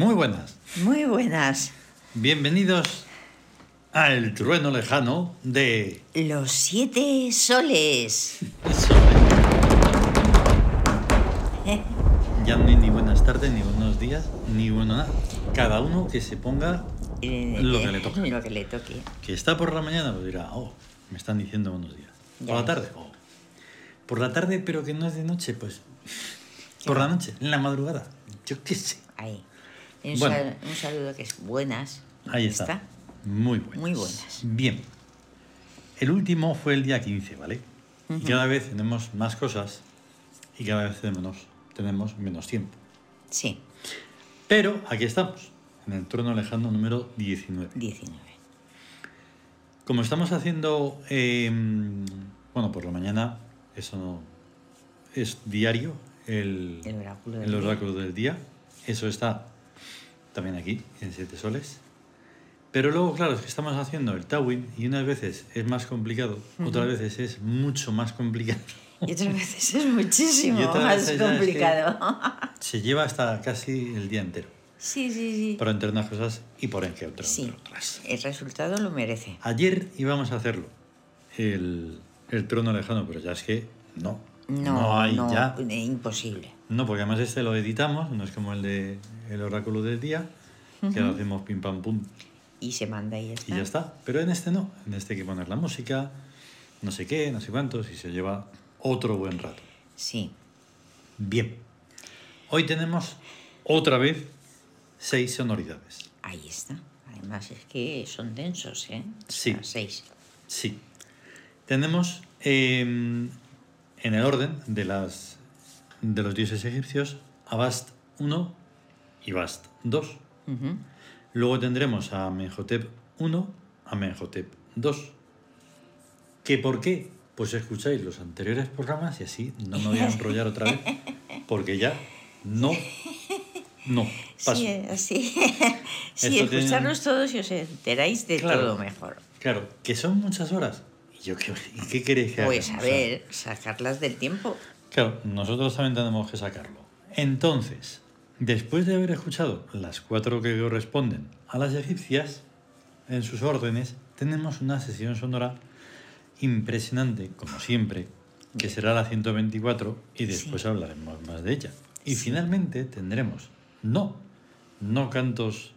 Muy buenas. Muy buenas. Bienvenidos al trueno lejano de... Los siete soles. Ya no hay ni buenas tardes, ni buenos días, ni bueno nada. Cada uno que se ponga Eh, lo que eh, le toca. Lo que le toque. Que está por la mañana, pues dirá, oh, me están diciendo buenos días. Por la tarde, oh. Por la tarde, pero que no es de noche, pues... Por la noche, en la madrugada. Yo qué sé. Ahí. Un, Bueno. sal- un saludo que es buenas. Ahí está. Muy buenas. Muy buenas. Bien. El último fue el día 15, ¿vale? Y cada vez tenemos más cosas y cada vez tenemos, tenemos menos tiempo. Sí, Pero aquí estamos, en el trono lejano número 19. 19. Como estamos haciendo, eh, bueno, por la mañana, eso no- es diario, el, El oráculo del el día. oráculo del día. Eso está también aquí, en Siete Soles. Pero luego, claro, es que estamos haciendo el Tawin y unas veces es más complicado, otras veces es mucho más complicado. Y otras veces es muchísimo más ya es que- complicado. Se lleva hasta casi el día entero, sí, sí, sí. por entre unas cosas y por entre otras. Sí, otras. el resultado lo merece. Ayer íbamos a hacerlo, el, el trono lejano, pero ya es que no. No, hay no, ya. eh, imposible. No, porque además este lo editamos, no es como el de el oráculo del día, que lo hacemos pim pam pum Y se manda y ya está. y ya está. Pero en este no, en este hay que poner la música, no sé qué, no sé cuántos, y se lleva otro buen rato. Sí, Bien. Hoy tenemos otra vez seis sonoridades. ahí está. Además es que son densos, ¿eh? O Sí. seis. Sí. Tenemos eh, en el orden de, las, de los dioses egipcios a Bast 1 y Bast 2. Ujú. Luego tendremos a Amenhotep 1, a Amenhotep 2. ¿Qué por qué? Pues escucháis los anteriores programas y así no me voy a enrollar otra vez, porque ya no, no, paso. Sí, sí, escucharlos todos y os enteráis de Claro. todo mejor. Claro, que son muchas horas. ¿Y yo qué, y qué queréis que Pues a ver, sacarlas del tiempo. Claro, nosotros también tenemos que sacarlo. Entonces, después de haber escuchado las cuatro que corresponden a las egipcias, en sus órdenes, tenemos una sesión sonora impresionante, como siempre, que será la 124 y después Sí. hablaremos más de ella. Y finalmente tendremos, no, no cantos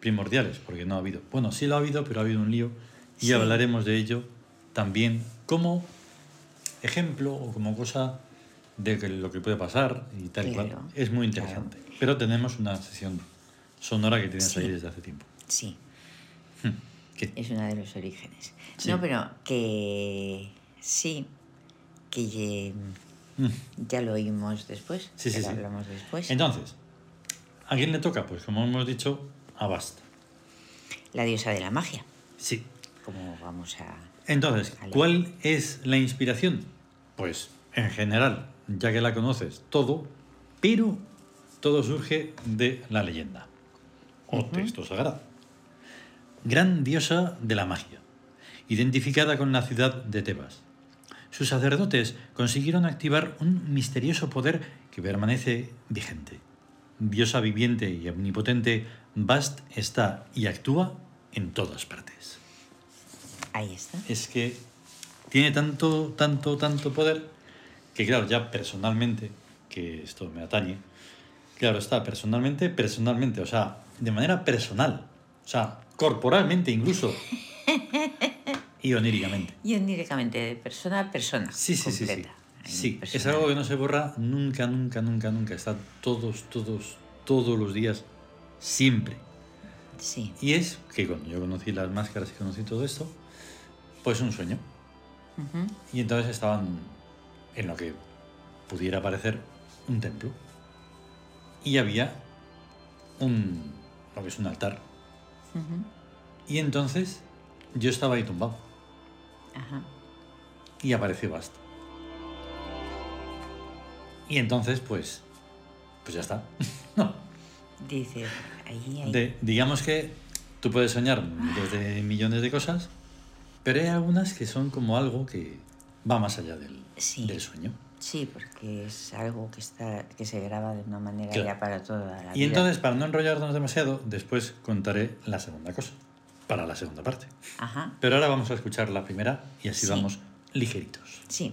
primordiales, porque no ha habido. Bueno, sí lo ha habido, pero ha habido un lío y Sí. hablaremos de ello también como ejemplo o como cosa de lo que puede pasar y tal y cual. Es muy interesante. Pero tenemos una sesión sonora que tienes Sí. ahí desde hace tiempo. Sí, ¿Qué? es uno de los orígenes. Sí. No, pero que sí, que ye- Mm. ya lo oímos después. Sí, sí, lo hablamos después. Entonces, ¿a quién le toca? Pues como hemos dicho, a Bast. La diosa de la magia. Sí. Como vamos a. Entonces. ¿cuál es la inspiración? Pues, en general, ya que la conoces, todo, pero todo surge de la leyenda o texto sagrado. Gran diosa de la magia, identificada con la ciudad de Tebas. Sus sacerdotes consiguieron activar un misterioso poder que permanece vigente. Diosa viviente y omnipotente, Bast está y actúa en todas partes Ahí está. es que tiene tanto, tanto, tanto poder que, claro, ya personalmente, que esto me atañe, claro, está personalmente, personalmente, o sea, de manera personal, o sea, corporalmente incluso, y oníricamente. Y oníricamente, de persona a persona. Sí, sí, sí, sí. completa. Ahí, Sí, es algo que no se borra nunca, nunca, nunca, nunca. Está todos, todos, todos los días, siempre. Sí. Y es que cuando yo conocí las máscaras y conocí todo esto, pues un sueño. Ujú. Y entonces estaban en lo que pudiera parecer un templo. Y había un, lo que es un altar. Y entonces yo estaba ahí tumbado. Ajá. Y apareció Bast. Y entonces, pues, pues ya está. no. Dice, ahí, ahí. De- digamos que tú puedes soñar desde millones de cosas, pero hay algunas que son como algo que va más allá del, Sí. del sueño. Sí, porque es algo que está que se graba de una manera Claro. ya para toda la vida. Y entonces, para no enrollarnos demasiado, después contaré la segunda cosa, para la segunda parte. Ajá. Pero ahora vamos a escuchar la primera y así Sí. vamos ligeritos. Sí.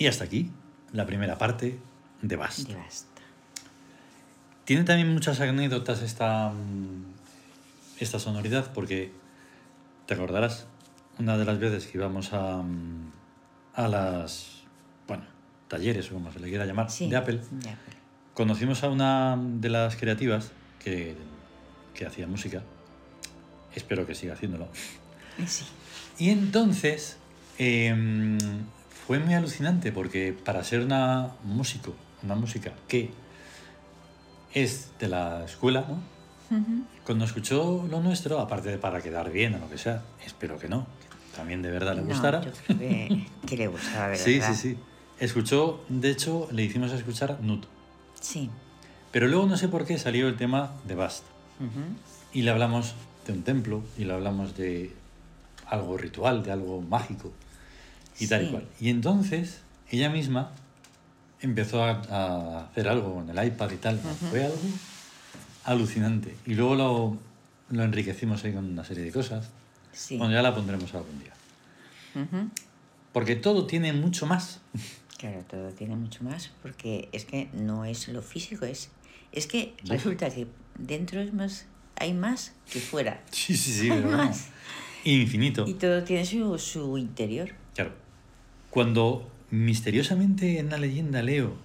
Y hasta aquí la primera parte de Bast. de basta. Tiene también muchas anécdotas esta, mm, esta sonoridad porque te acordarás, una de las veces que íbamos a, mm, a las, bueno, talleres o como se le quiera llamar, Sí, de Apple, de Apple. conocimos a una de las creativas que, que hacía música. Espero que siga haciéndolo. Sí. Y entonces em, fue muy alucinante porque para ser una músico, una música que es de la escuela, ¿no? Cuando escuchó lo nuestro, aparte de para quedar bien o lo que sea, espero que no, que también de verdad le No, gustara. yo creo que, que le gustaba, ¿verdad? Sí, sí, sí. Escuchó, de hecho, le hicimos escuchar Nut. Sí. Pero luego no sé por qué salió el tema de Bast. Y le hablamos de un templo y le hablamos de algo ritual, de algo mágico y tal y Sí. cual. Y entonces ella misma empezó a, a hacer algo con el iPad y tal. Fue algo alucinante. Y luego lo, lo enriquecimos ahí con una serie de cosas. Sí. Bueno, ya la pondremos algún día. Porque todo tiene mucho más. Claro, todo tiene mucho más, porque es que no es lo físico, es, es que Uf. resulta que dentro es más, hay más que fuera. Sí, sí, sí, Hay más. Infinito. Y todo tiene su, su interior. Claro. Cuando misteriosamente en la leyenda leo,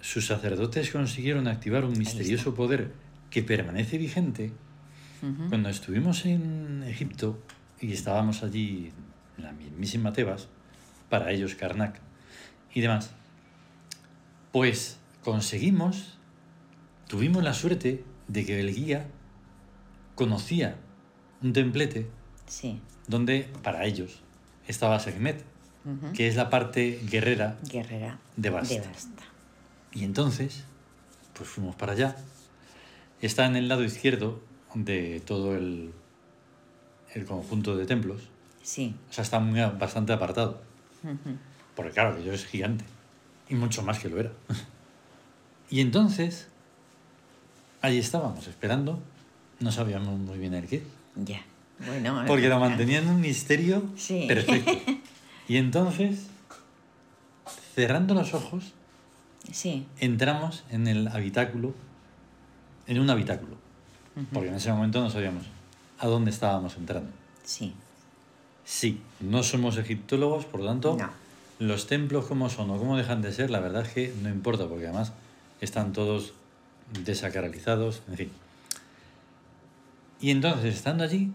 sus sacerdotes consiguieron activar un misterioso poder que permanece vigente, cuando estuvimos en Egipto y estábamos allí en la mismísima Tebas, para ellos Karnak y demás, pues conseguimos, tuvimos la suerte de que el guía conocía un templete Sí. donde para ellos estaba Sekhmet, Que es la parte guerrera Guerrera de Basta. de Basta. Y entonces, pues fuimos para allá. Está en el lado izquierdo de todo el, el conjunto de templos. Sí. O sea, está muy, bastante apartado. Porque claro, que yo es gigante. Y mucho más que lo era. y entonces, allí estábamos esperando. No sabíamos muy bien el qué. Ya. Bueno. Porque lo mantenían un misterio Sí. perfecto. Y entonces, cerrando los ojos, Sí. entramos en el habitáculo, en un habitáculo. Porque en ese momento no sabíamos a dónde estábamos entrando. Sí. Sí, no somos egiptólogos, por lo tanto, No. los templos como son o cómo dejan de ser, la verdad es que no importa, porque además están todos desacralizados, en fin. Y entonces, estando allí,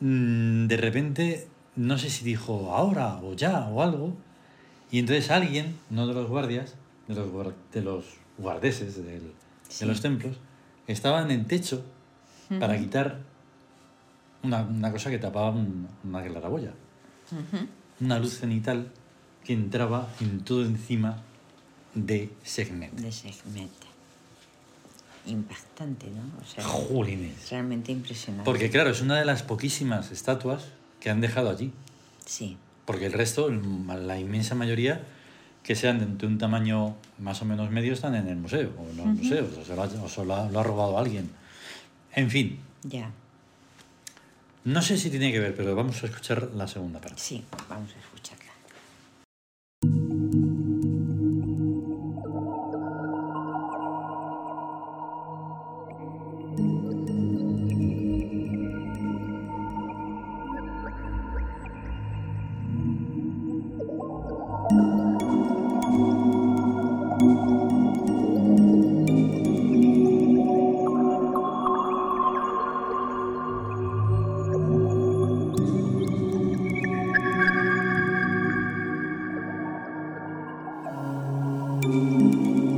de repente, no sé si dijo ahora o ya o algo, y entonces alguien, uno de los guardias, de los, de los guardeses del- Sí. de los templos, estaba en techo para quitar una, una cosa que tapaba un- una claraboya, una luz cenital que entraba en todo encima de Segment. De Sekhmet. Impactante, ¿no? O sea, Jolines. realmente impresionante. Porque claro, es una de las poquísimas estatuas que han dejado allí. Sí. Porque el resto, la inmensa mayoría, que sean de un tamaño más o menos medio, están en el museo. O en los museos, o se, lo ha, o se lo ha- lo ha robado alguien. En fin, Ya. no sé si tiene que ver, pero vamos a escuchar la segunda parte. Sí, vamos a escucharla. Música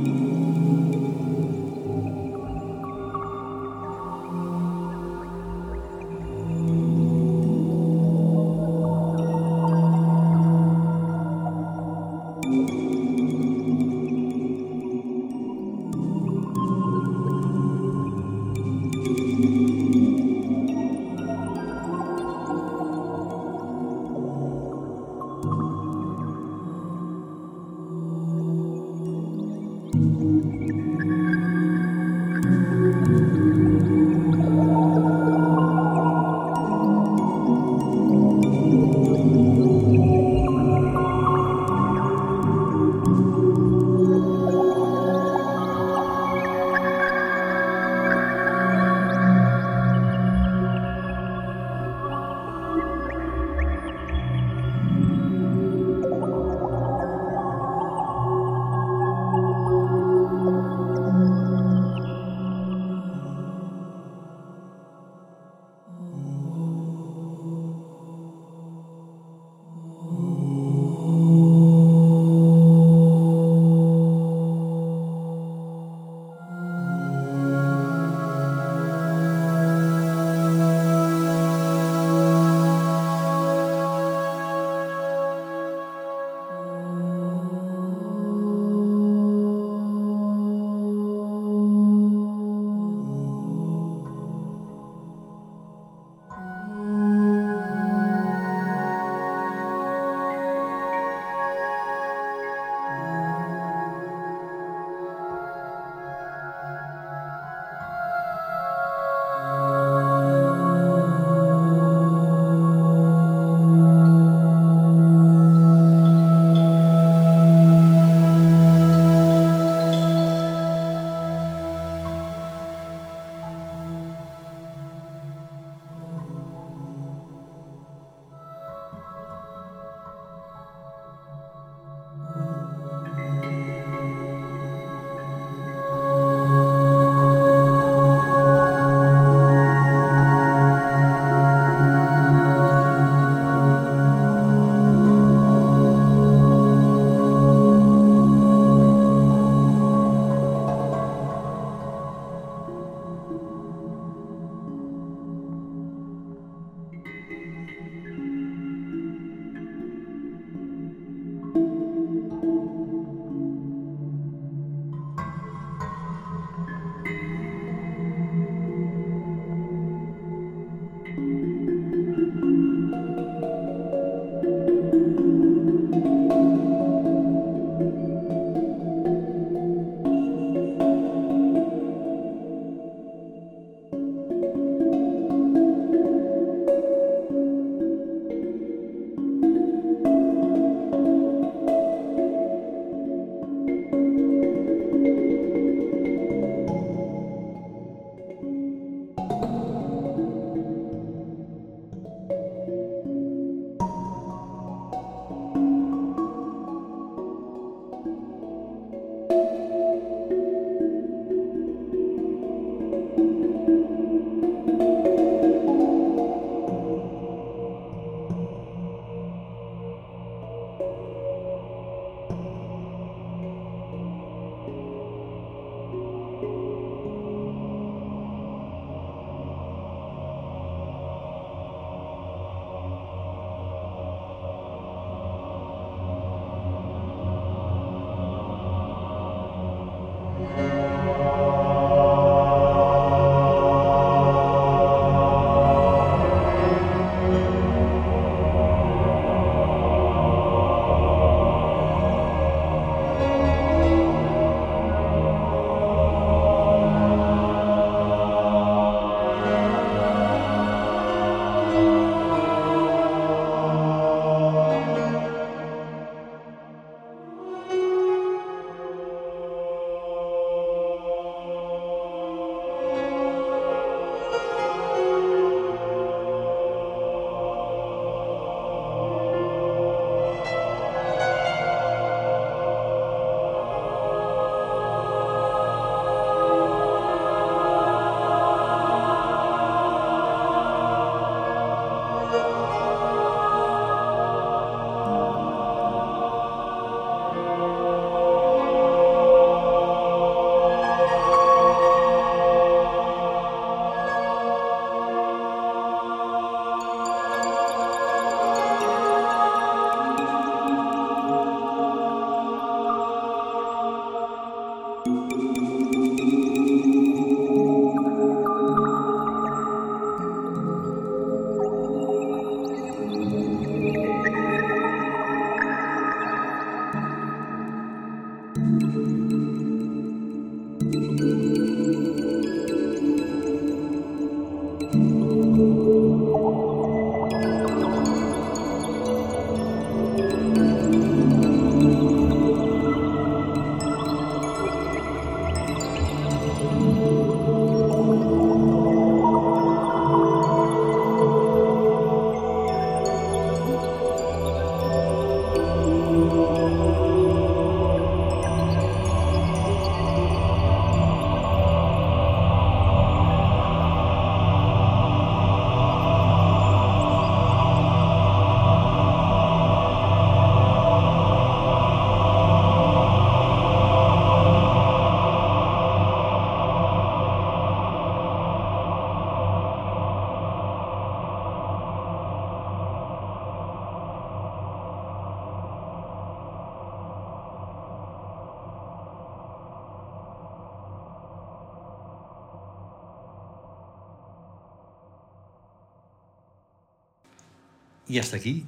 Y hasta aquí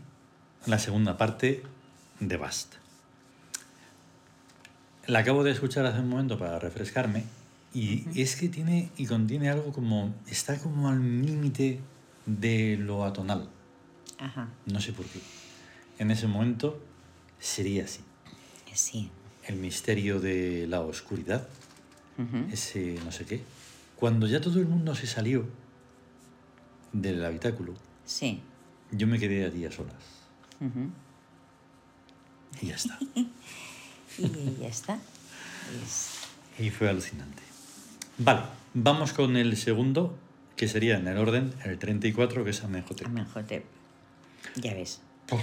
la segunda parte de Bast. La acabo de escuchar hace un momento para refrescarme y es que tiene y contiene algo como está como al límite de lo atonal. Ajá. No sé por qué. En ese momento sería así. Sí. El misterio de la oscuridad, Ujú. ese no sé qué. Cuando ya todo el mundo se salió del habitáculo, Sí. Yo me quedé allí a solas. Ujú. Y ya está. Y ya está. Es- Y fue alucinante. Vale, vamos con el segundo, que sería en el orden, el 34, que es Amenhotep. Amenhotep. Ya ves. Puf,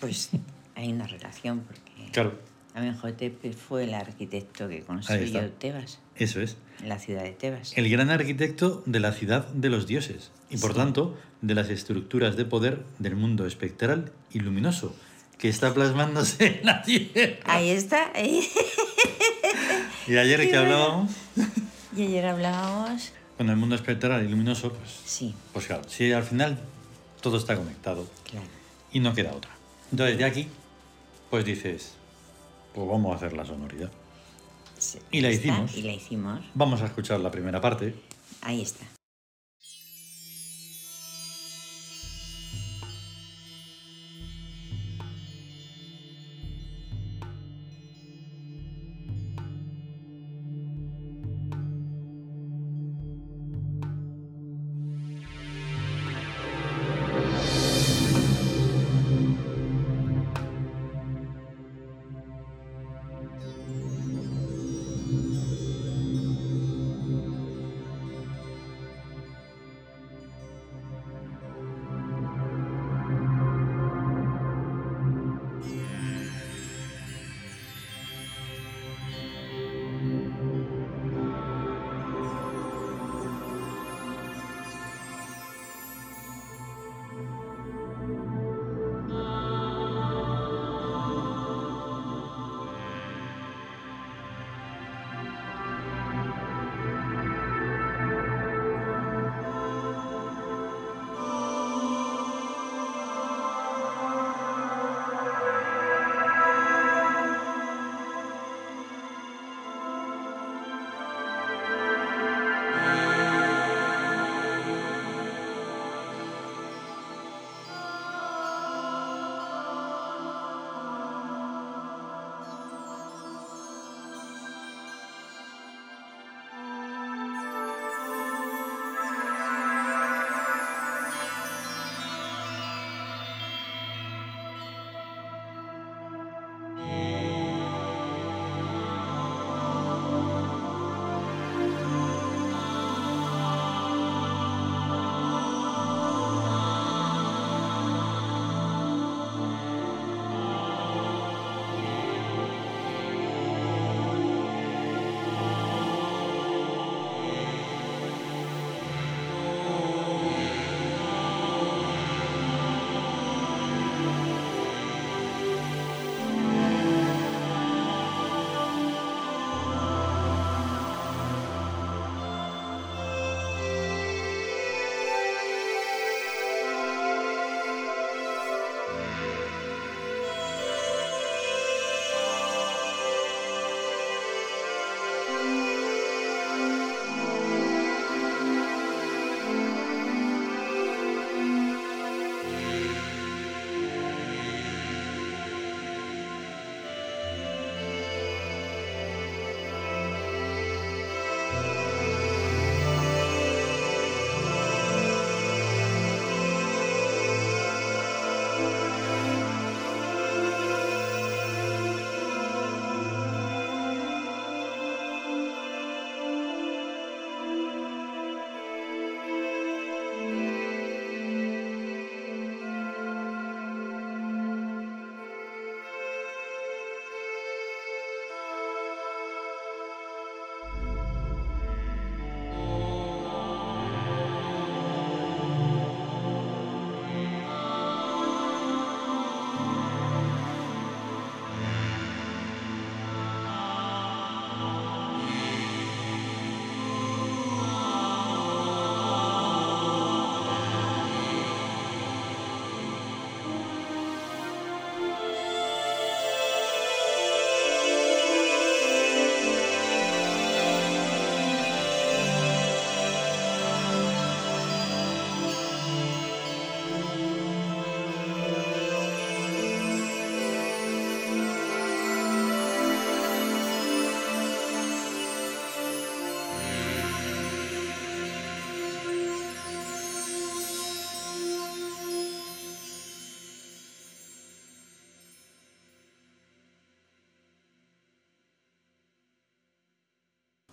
Pues hay una relación porque Claro, Amenhotep fue el arquitecto que construyó Tebas, eso es. la ciudad de Tebas. El gran arquitecto de la ciudad de los dioses y por Sí. tanto de las estructuras de poder del mundo espectral y luminoso que está plasmándose en la Tierra. Ahí está. Y ayer Qué que bueno. hablábamos Y ayer hablábamos. con el mundo espectral y luminoso, pues, Sí, pues claro, si al final todo está conectado claro. y no queda otra. Entonces de aquí, pues dices, pues vamos a hacer la sonoridad. Sí, Y la está, hicimos. Y la hicimos. Vamos a escuchar la primera parte. Ahí está.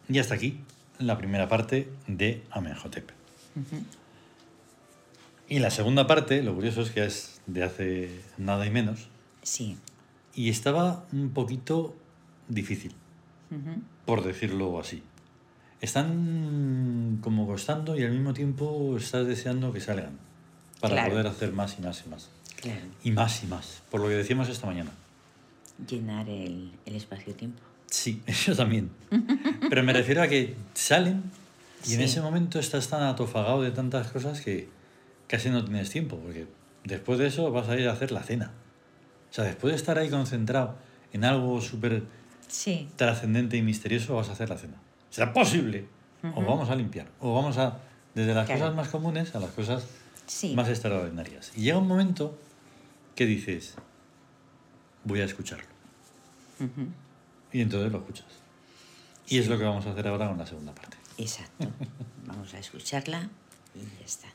Y hasta aquí la primera parte de Amenhotep. Y la segunda parte, lo curioso es que es de hace nada y menos, Sí. y estaba un poquito difícil, por decirlo así. Están como costando y al mismo tiempo estás deseando que salgan para Claro. poder hacer más y más y más. Claro. Y más y más, por lo que decíamos esta mañana. Llenar el, el espacio-tiempo. Sí, eso también. Pero me refiero a que salen y en Sí. ese momento estás tan atofagado de tantas cosas que casi no tienes tiempo, porque después de eso vas a ir a hacer la cena. O sea, después de estar ahí concentrado en algo súper Sí. trascendente y misterioso, vas a hacer la cena. ¿Será posible? O Ujú. vamos a limpiar, o vamos a, desde las Claro. cosas más comunes a las cosas Sí. más extraordinarias. Y llega un momento que dices, voy a escucharlo. Ujú. Y entonces lo escuchas. Y es lo que vamos a hacer ahora con la segunda parte. Exacto. Vamos a escucharla y ya está.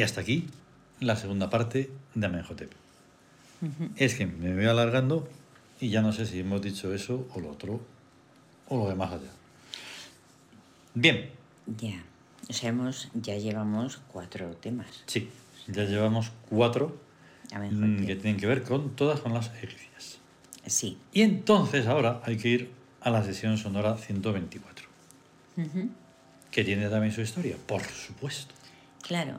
Y hasta aquí la segunda parte de Amenhotep. Es que me voy alargando y ya no sé si hemos dicho eso o lo otro o lo de más allá. Bien, Ya. O sea, hemos, ya llevamos cuatro temas. sí, ya llevamos cuatro mm, que tienen que ver con todas con las egipcias. Sí. Y entonces ahora hay que ir a la sesión sonora 124, Ujú. que tiene también su historia, por supuesto. Claro.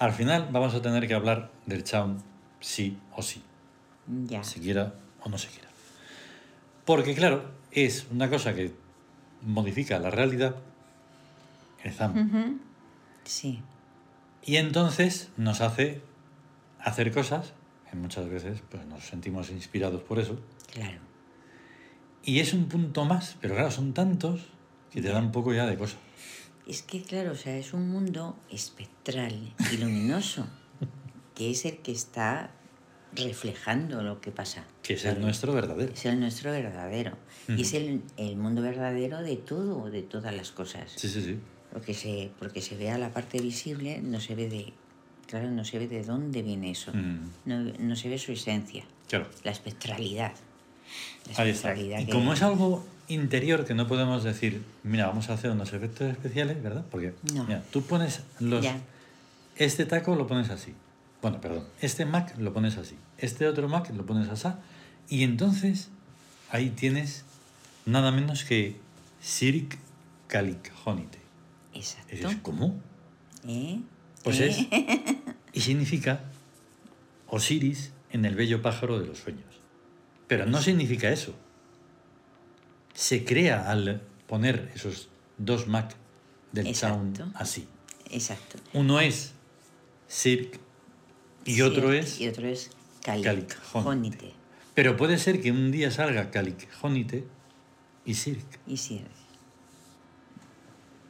Al final vamos a tener que hablar del Chaun sí o sí, Ya. se quiera o no se quiera. Porque claro, es una cosa que modifica la realidad, el Zam. Sí. y entonces nos hace hacer cosas que muchas veces pues, nos sentimos inspirados por eso. Claro. Y es un punto más, pero claro, son tantos que te dan un poco ya de cosa. Es que, claro, o sea, es un mundo espectral y luminoso, que es el que está reflejando lo que pasa. Que es el nuestro verdadero. Es el nuestro verdadero. Y es el, el mundo verdadero de todo, de todas las cosas. Sí, sí, sí. Porque se, porque se vea la parte visible, no se ve de. Claro, no se ve de dónde viene eso. Mm. No, no se ve su esencia. Claro. La espectralidad. Ahí está. Y que- como es algo interior que no podemos decir, mira, vamos a hacer unos efectos especiales, ¿verdad? Porque No. mira, tú pones los... Ya. Este taco lo pones así. Bueno, perdón. Este Mac lo pones así. Este otro Mac lo pones así. Y entonces ahí tienes nada menos que Cirque Caliconite. Y Exacto. dices, ¿cómo? ¿Eh? Pues ¿Eh? es. Y significa Osiris en el bello pájaro de los sueños. Pero no significa eso. Se crea al poner esos dos Mac del Exacto. sound así. Exacto. Uno es Cirque y otro es Y otro es. Caliconite. Pero puede ser que un día salga Caliconite y Cirque. Y Cirque.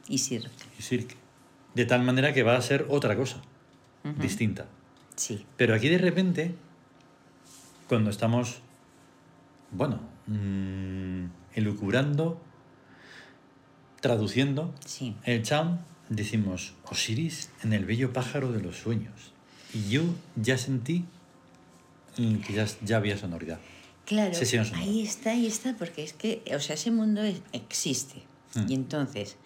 Y Cirque. Y Cirque. De tal manera que va a ser otra cosa, distinta. Sí. Pero aquí de repente, cuando estamos, bueno, mm, elucubrando, traduciendo Sí. el Chaun, decimos Osiris en el bello pájaro de los sueños. Y yo ya sentí mm, que ya, ya había sonoridad. Claro, sonora. ahí está, ahí está, porque es que, o sea, ese mundo es- existe. Mm. Y entonces,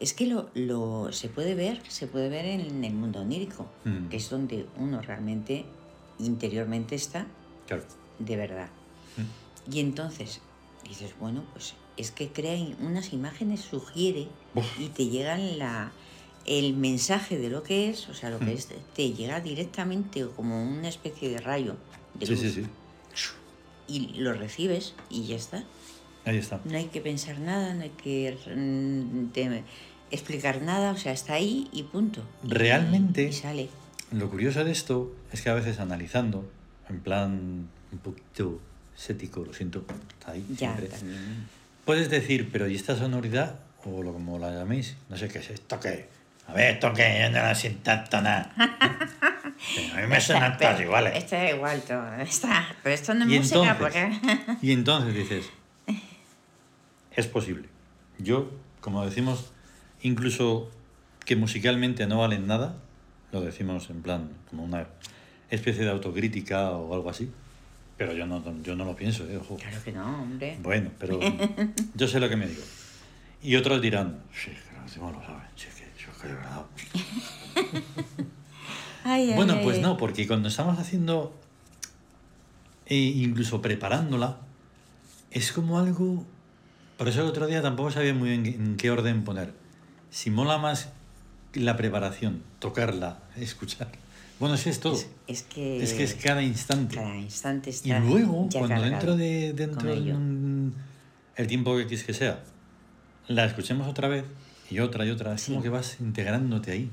es que lo, lo se puede ver, se puede ver en el mundo onírico, Mm. que es donde uno realmente interiormente está Claro. de verdad. Mm. Y entonces dices, bueno, pues es que crea unas imágenes, sugiere Uf. y te llegan la el mensaje de lo que es, o sea, lo Mm. que es, te llega directamente como una especie de rayo de Sí, luz. sí, sí. Y lo recibes y ya está. Ahí está. No hay que pensar nada, no hay que mm, te- explicar nada, o sea, está ahí y punto. Realmente- Y sale. Lo curioso de esto es que a veces analizando, en plan un poquito sético, lo siento, está ahí Ya, siempre. también. Puedes decir, pero ¿y esta sonoridad? O lo como la llaméis, no sé qué es esto qué. A ver, esto qué, yo no lo siento nada. A mí me suenan todas iguales. Es igual todo. Está, pero esto no es Y música entonces, porque... y entonces dices, es posible. Yo, como decimos, incluso que musicalmente no valen nada, lo decimos en plan como una especie de autocrítica o algo así, pero yo no, yo no lo pienso, ¿eh? Ojo. Claro que no, hombre. Bueno, pero yo sé lo que me digo. Y otros dirán, sí, demás lo saben, sí, que, sí, que de verdad. Ay, Bueno, ay, pues ay. no, porque cuando estamos haciendo, e incluso preparándola, es como algo... Por eso el otro día tampoco sabía muy bien en qué orden poner. Si mola más la preparación, tocarla, escuchar. Bueno, es todo. Es, es que... Es que es cada instante. Cada instante Y está luego, ya cuando dentro de dentro de ello. un- el tiempo que quis que sea, la escuchemos otra vez y otra y otra, es Sí. como que vas integrándote ahí.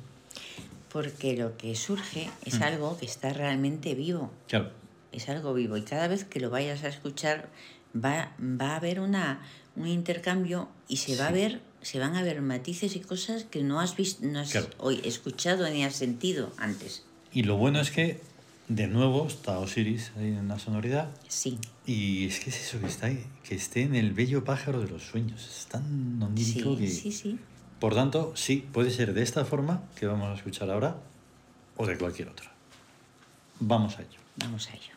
Porque lo que surge es Mm. algo que está realmente vivo. Claro, Es algo vivo. Y cada vez que lo vayas a escuchar va, va a haber una, un intercambio y se va a ver, se van a ver matices y cosas que no has visto, no has Claro. hoy escuchado ni has sentido antes. Y lo bueno es que, de nuevo, está Osiris ahí en la sonoridad. Sí. Y es que es eso, que, está ahí, que esté en el bello pájaro de los sueños. Es tan onírico Sí, que sí, sí. Por tanto, sí, puede ser de esta forma que vamos a escuchar ahora o de cualquier otra. Vamos a ello. Vamos a ello.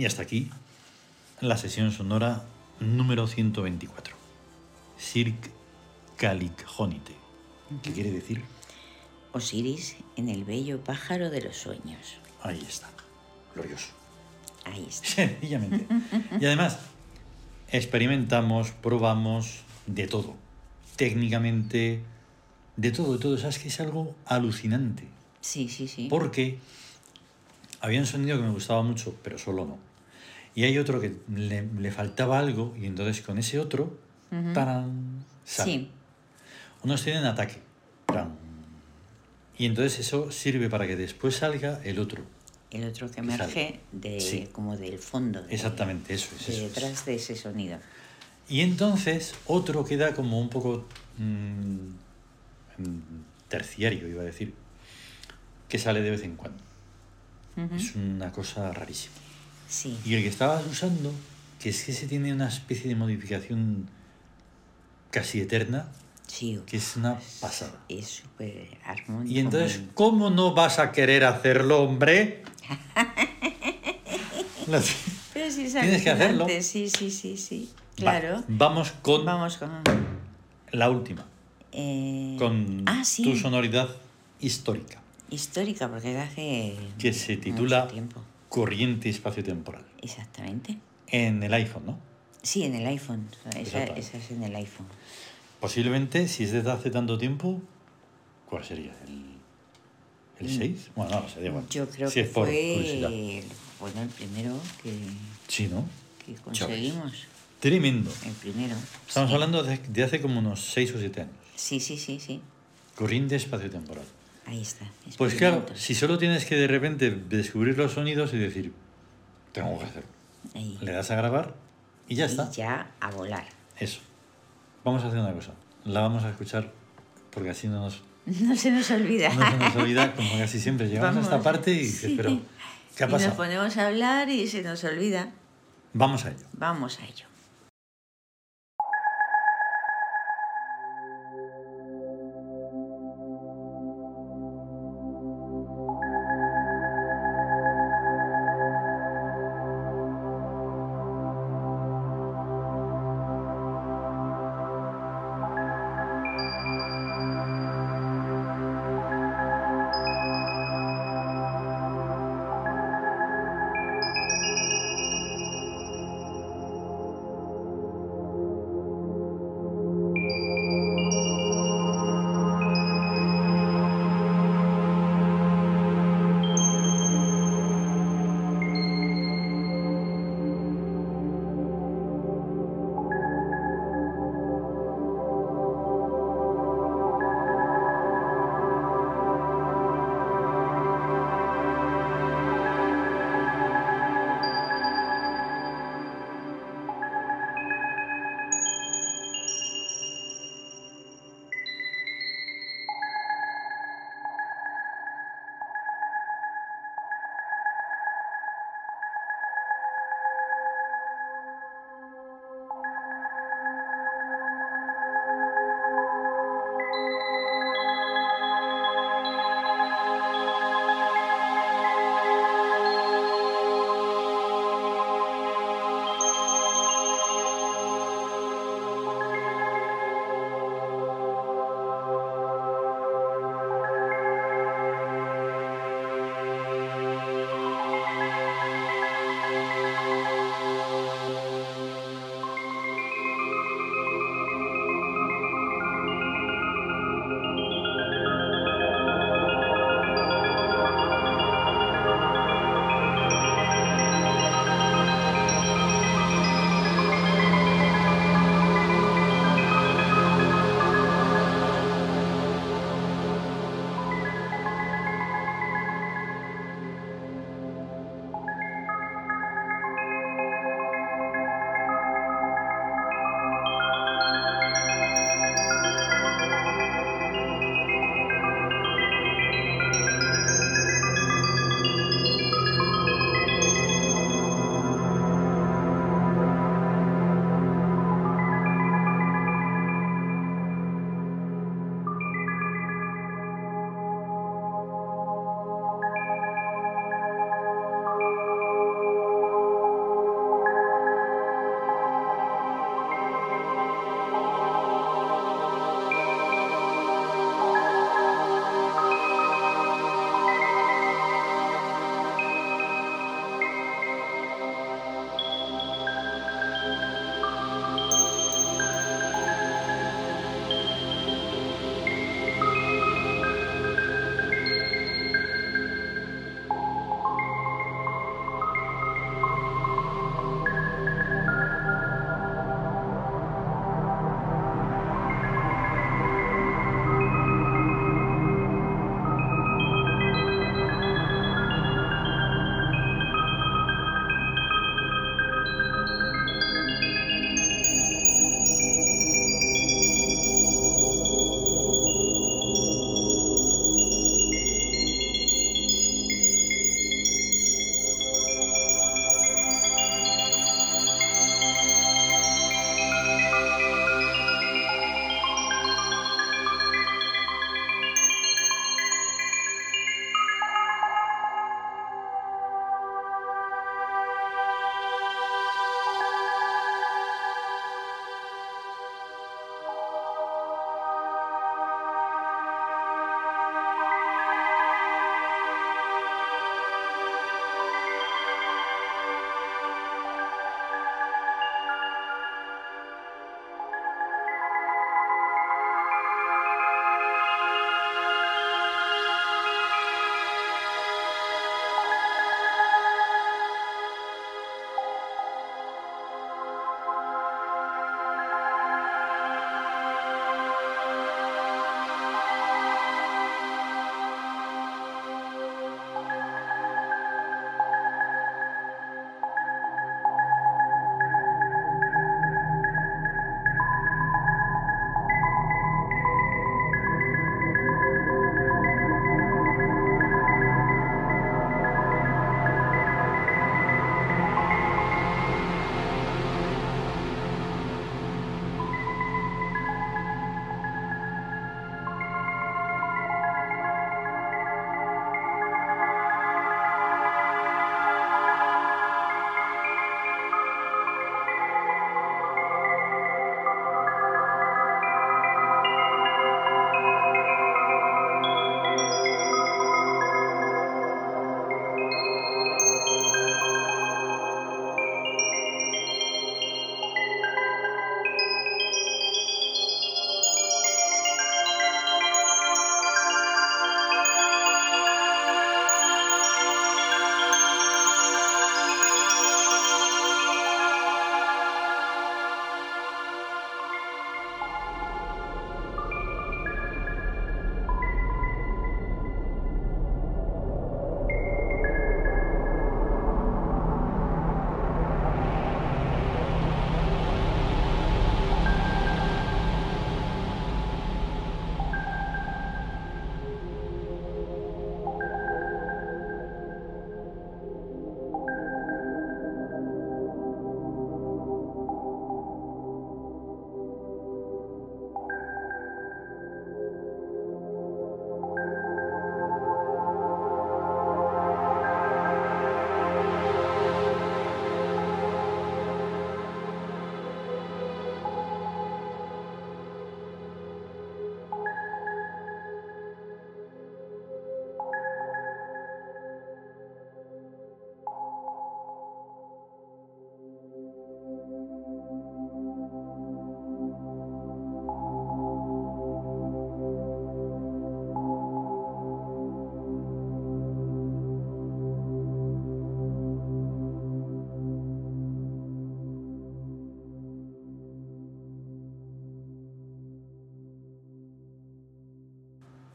Y hasta aquí la sesión sonora número 124. Cirque Calicjónite. ¿Qué quiere decir? Osiris en el bello pájaro de los sueños. Ahí está. Glorioso. Ahí está. Sencillamente. Y además, experimentamos, probamos de todo. Técnicamente, de todo, de todo. Sabes que es algo alucinante. Sí, sí, sí. Porque había un sonido que me gustaba mucho, pero solo no. Y hay otro que le, le faltaba algo, y entonces con ese otro. ¡tarán! sale. Sí, Unos tienen ataque. ¡pran! Y entonces eso sirve para que después salga el otro. el otro que emerge de, Sí. como del fondo. de- Exactamente, eso es. de eso es. detrás de ese sonido. Y entonces otro queda como un poco mm, mm, terciario, iba a decir, que sale de vez en cuando. Ujú. Es una cosa rarísima. Sí, Y el que estabas usando, que es que se tiene una especie de modificación casi eterna, sí. que es una pasada. Es súper armónico. Y entonces, ¿cómo no vas a querer hacerlo, hombre? Pero sí es tienes que hacerlo. Sí, sí, sí, sí. Va, Claro. vamos con Vamos con... la última, eh, con ah, sí. tu sonoridad histórica, Histórica, porque hace... que se titula tiempo. Corriente Espacio-Temporal. Exactamente. En el iPhone, ¿no? Sí, en el iPhone. Esa, esa es en el iPhone. Posiblemente, si es desde hace tanto tiempo, ¿cuál sería? ¿El, el 6? Bueno, no, se da igual. Mm. Yo creo Si que es por fue curiosidad. el, bueno, el primero que, Sí, ¿no? que conseguimos. Tremendo. El primero. Estamos sí. hablando de, de hace como unos 6 o 7 años. Sí, sí, sí, sí. Corriente espacio-temporal. Ahí está. Pues claro, si solo tienes que de repente descubrir los sonidos y decir, tengo que hacerlo. Ahí. Le das a grabar y ya Y está. ya a volar. Eso. Vamos a hacer una cosa. La vamos a escuchar porque así no nos, No se nos olvida. no se nos olvida, como casi siempre. Llegamos a esta parte y dices, Sí. pero, ¿qué ha y nos ponemos a hablar y se nos olvida. Vamos a ello. Vamos a ello.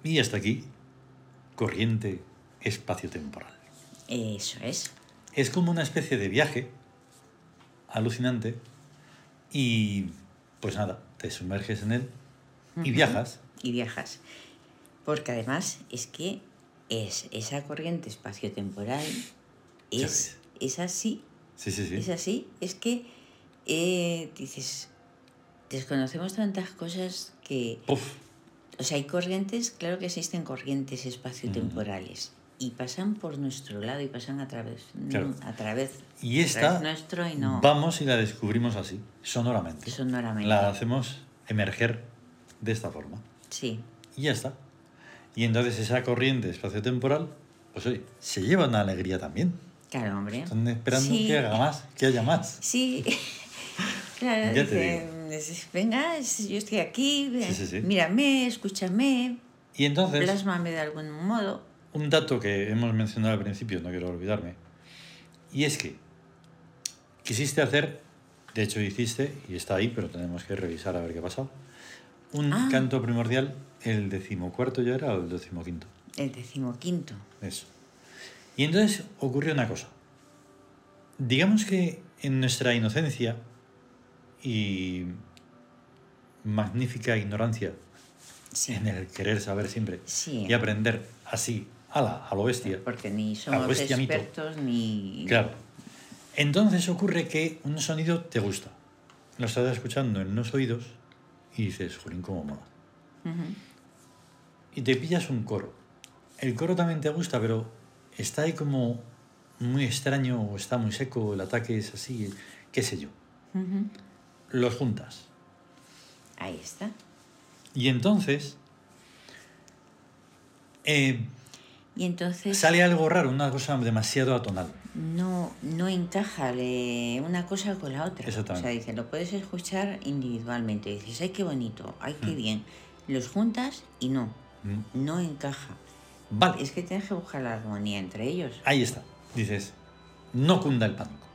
Y hasta aquí, corriente espacio-temporal. Eso es. Es como una especie de viaje alucinante y pues nada, te sumerges en él y viajas. Y viajas. Porque además es que es esa corriente espacio-temporal es, es así. Sí, sí, sí. Es así. Es que eh, dices, desconocemos tantas cosas que... Uf, O sea, hay corrientes, claro que existen corrientes espaciotemporales. Y pasan por nuestro lado y pasan a través, Claro. a través, y esta nuestro y no vamos y la descubrimos así, sonoramente. sonoramente. La hacemos emerger de esta forma. Sí, Y ya está. Y entonces esa corriente espacio-temporal, pues oye, se lleva una alegría también. claro, hombre. Están esperando Sí. que haga más, que haya más. Sí, claro, Ya te dicen, es- venga, yo estoy aquí, Sí, sí, sí. mírame, escúchame, Y entonces, plásmame de algún modo. un dato que hemos mencionado al principio, no quiero olvidarme, y es que quisiste hacer, de hecho hiciste, y está ahí, pero tenemos que revisar a ver qué ha pasado, un Ah. canto primordial, el decimocuarto ya era o el decimoquinto. El decimoquinto. Eso. Y entonces ocurrió una cosa. Digamos que en nuestra inocencia y magnífica ignorancia Sí. en el querer saber siempre Sí. y aprender así, ala, a lo bestia. Porque ni somos expertos ni... Claro. Entonces ocurre que un sonido te gusta. Lo estás escuchando en los oídos y dices, jolín, cómo mola. Y te pillas un coro. El coro también te gusta, pero está ahí como muy extraño o está muy seco, el ataque es así, qué sé yo. Los juntas. Ahí está. Y entonces eh, Y entonces sale algo raro, una cosa demasiado atonal. no, no encaja una cosa con la otra. Exactamente. O sea, dice, lo puedes escuchar individualmente. Dices, ay, qué bonito, ay, qué Mm. bien. Los juntas y no, Mm. no encaja. Vale, Es que tienes que buscar la armonía entre ellos. ahí está. Dices, no cunda el pánico.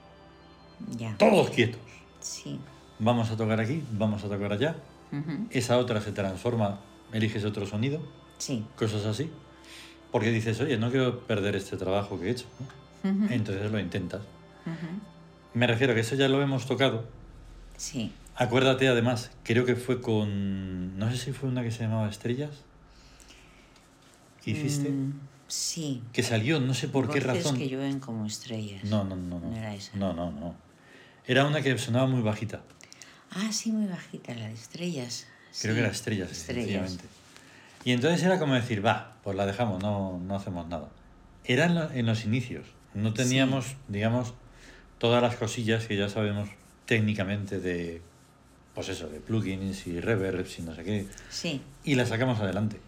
Ya. Todos quietos. Sí. Vamos a tocar aquí, vamos a tocar allá. Ujú. Esa otra se transforma, eliges otro sonido. Sí. cosas así. Porque dices, oye, no quiero perder este trabajo que he hecho. ¿no? Ujú. Entonces lo intentas. Ujú. Me refiero a que eso ya lo hemos tocado. Sí. Acuérdate además, creo que fue con... No sé si fue una que se llamaba Estrellas. que hiciste? Mm, sí. Que salió, no sé por qué razón. que llueven como estrellas. No, no, no, no. No era esa. No, no, no. Era una que sonaba muy bajita. Ah, sí, muy bajita, la de estrellas. Creo Sí, que era Estrellas, Estrellas. Y entonces era como decir, va, pues la dejamos, no, no hacemos nada. Era en, lo- en los inicios. No teníamos, digamos, todas las cosillas que ya sabemos técnicamente de, pues eso, de plugins y reverbs y no sé qué. Sí, Y la sacamos adelante.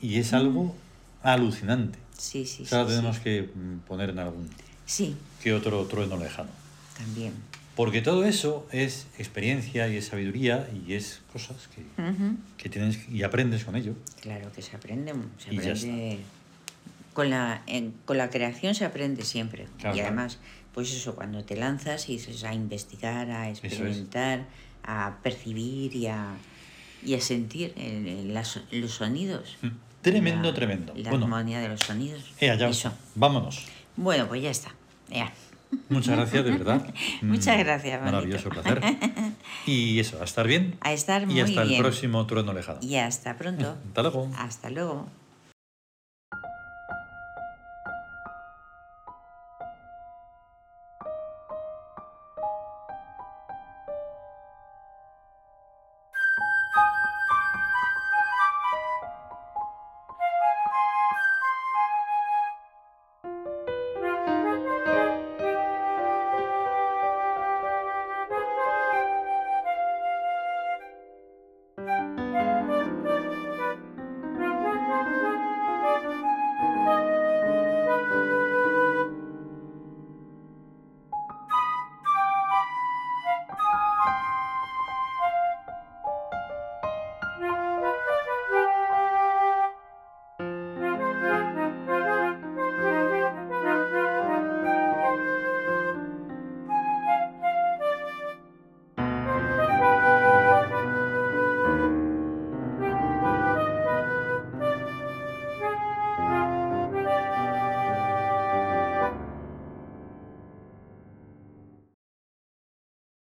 Y es algo alucinante. sí, sí. O sea, sí, tenemos sí. que mm, poner en algún Sí, que otro trueno lejano. también. Porque todo eso es experiencia y es sabiduría y es cosas que, que tienes y aprendes con ello. Claro que se aprende, se Y aprende. Con la, en- con la creación se aprende siempre. Claro, y claro. además, pues eso, cuando te lanzas y dices a investigar, a es. experimentar, a percibir y a, y a sentir el- el- las- los sonidos. Mm. Tremendo, La- tremendo. La Bueno. armonía de los sonidos. Ya, Eso. vámonos. Bueno, pues ya está. Ya. Muchas gracias, de verdad. Muchas Mm, gracias. Maravilloso placer. Y eso, a estar bien. A estar y muy hasta bien. el próximo trueno lejano. Y hasta pronto. Hasta luego. Hasta luego.